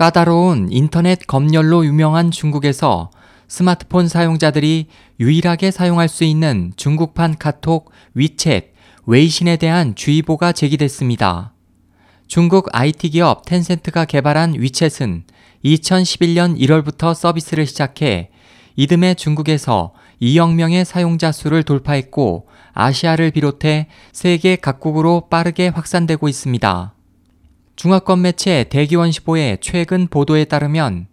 까다로운 인터넷 검열로 유명한 중국에서 스마트폰 사용자들이 유일하게 사용할 수 있는 중국판 카톡 위챗, 웨이신에 대한 주의보가 제기됐습니다. 중국 IT 기업 텐센트가 개발한 위챗은 2011년 1월부터 서비스를 시작해 이듬해 중국에서 2억 명의 사용자 수를 돌파했고 아시아를 비롯해 세계 각국으로 빠르게 확산되고 있습니다. 중화권 매체 대기원시보의 최근 보도에 따르면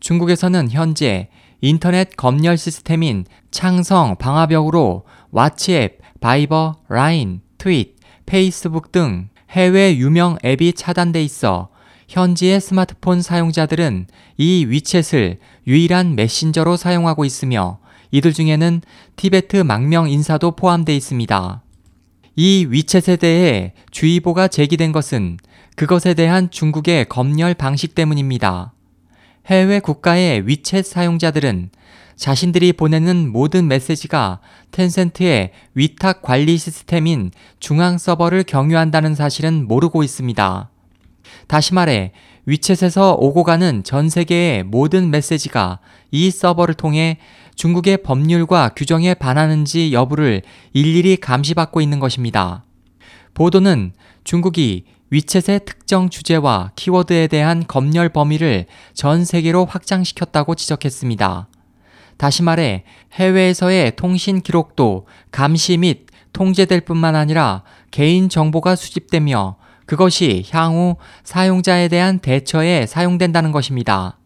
중국에서는 현재 인터넷 검열 시스템인 장성 방화벽으로 왓츠앱, 바이버, 라인, 트윗, 페이스북 등 해외 유명 앱이 차단돼 있어 현지의 스마트폰 사용자들은 이 위챗을 유일한 메신저로 사용하고 있으며 이들 중에는 티베트 망명 인사도 포함되어 있습니다. 이 위챗에 대해 주의보가 제기된 것은 그것에 대한 중국의 검열 방식 때문입니다. 해외 국가의 위챗 사용자들은 자신들이 보내는 모든 메시지가 텐센트의 위탁 관리 시스템인 중앙 서버를 경유한다는 사실은 모르고 있습니다. 다시 말해, 위챗에서 오고 가는 전 세계의 모든 메시지가 이 서버를 통해 중국의 법률과 규정에 반하는지 여부를 일일이 감시받고 있는 것입니다. 보도는 중국이 위챗의 특정 주제와 키워드에 대한 검열 범위를 전 세계로 확장시켰다고 지적했습니다. 다시 말해 해외에서의 통신 기록도 감시 및 통제될 뿐만 아니라 개인 정보가 수집되며 그것이 향후 사용자에 대한 대처에 사용된다는 것입니다.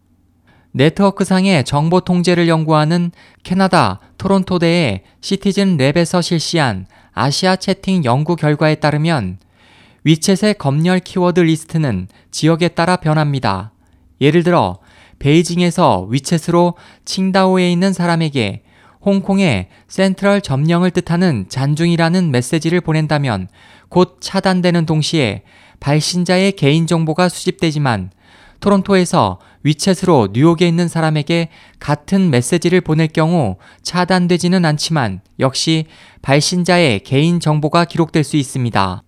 네트워크상의 정보 통제를 연구하는 캐나다 토론토대의 시티즌 랩에서 실시한 아시아 채팅 연구 결과에 따르면 위챗의 검열 키워드 리스트는 지역에 따라 변합니다. 예를 들어 베이징에서 위챗으로 칭다오에 있는 사람에게 홍콩의 센트럴 점령을 뜻하는 占中이라는 메시지를 보낸다면 곧 차단되는 동시에 발신자의 개인정보가 수집되지만 토론토에서 위챗으로 뉴욕에 있는 사람에게 같은 메시지를 보낼 경우 차단되지는 않지만 역시 발신자의 개인 정보가 기록될 수 있습니다.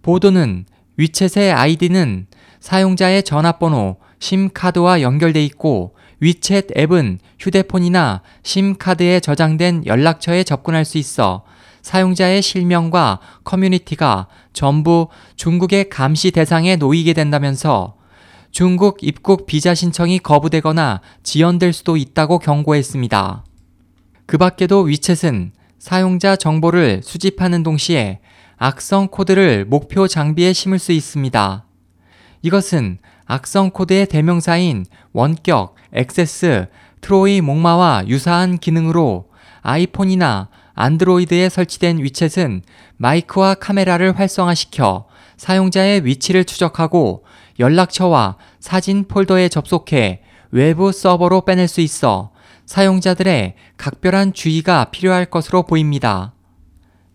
보도는 위챗의 아이디는 사용자의 전화번호, 심카드와 연결돼 있고 위챗 앱은 휴대폰이나 심카드에 저장된 연락처에 접근할 수 있어 사용자의 실명과 커뮤니티가 전부 중국의 감시 대상에 놓이게 된다면서 중국 입국 비자 신청이 거부되거나 지연될 수도 있다고 경고했습니다. 그 밖에도 위챗은 사용자 정보를 수집하는 동시에 악성 코드를 목표 장비에 심을 수 있습니다. 이것은 악성 코드의 대명사인 원격, 액세스, 트로이 목마와 유사한 기능으로 아이폰이나 안드로이드에 설치된 위챗은 마이크와 카메라를 활성화시켜 사용자의 위치를 추적하고 연락처와 사진 폴더에 접속해 외부 서버로 빼낼 수 있어 사용자들의 각별한 주의가 필요할 것으로 보입니다.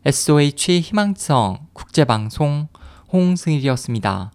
SOH 희망성 국제방송 홍승일이었습니다.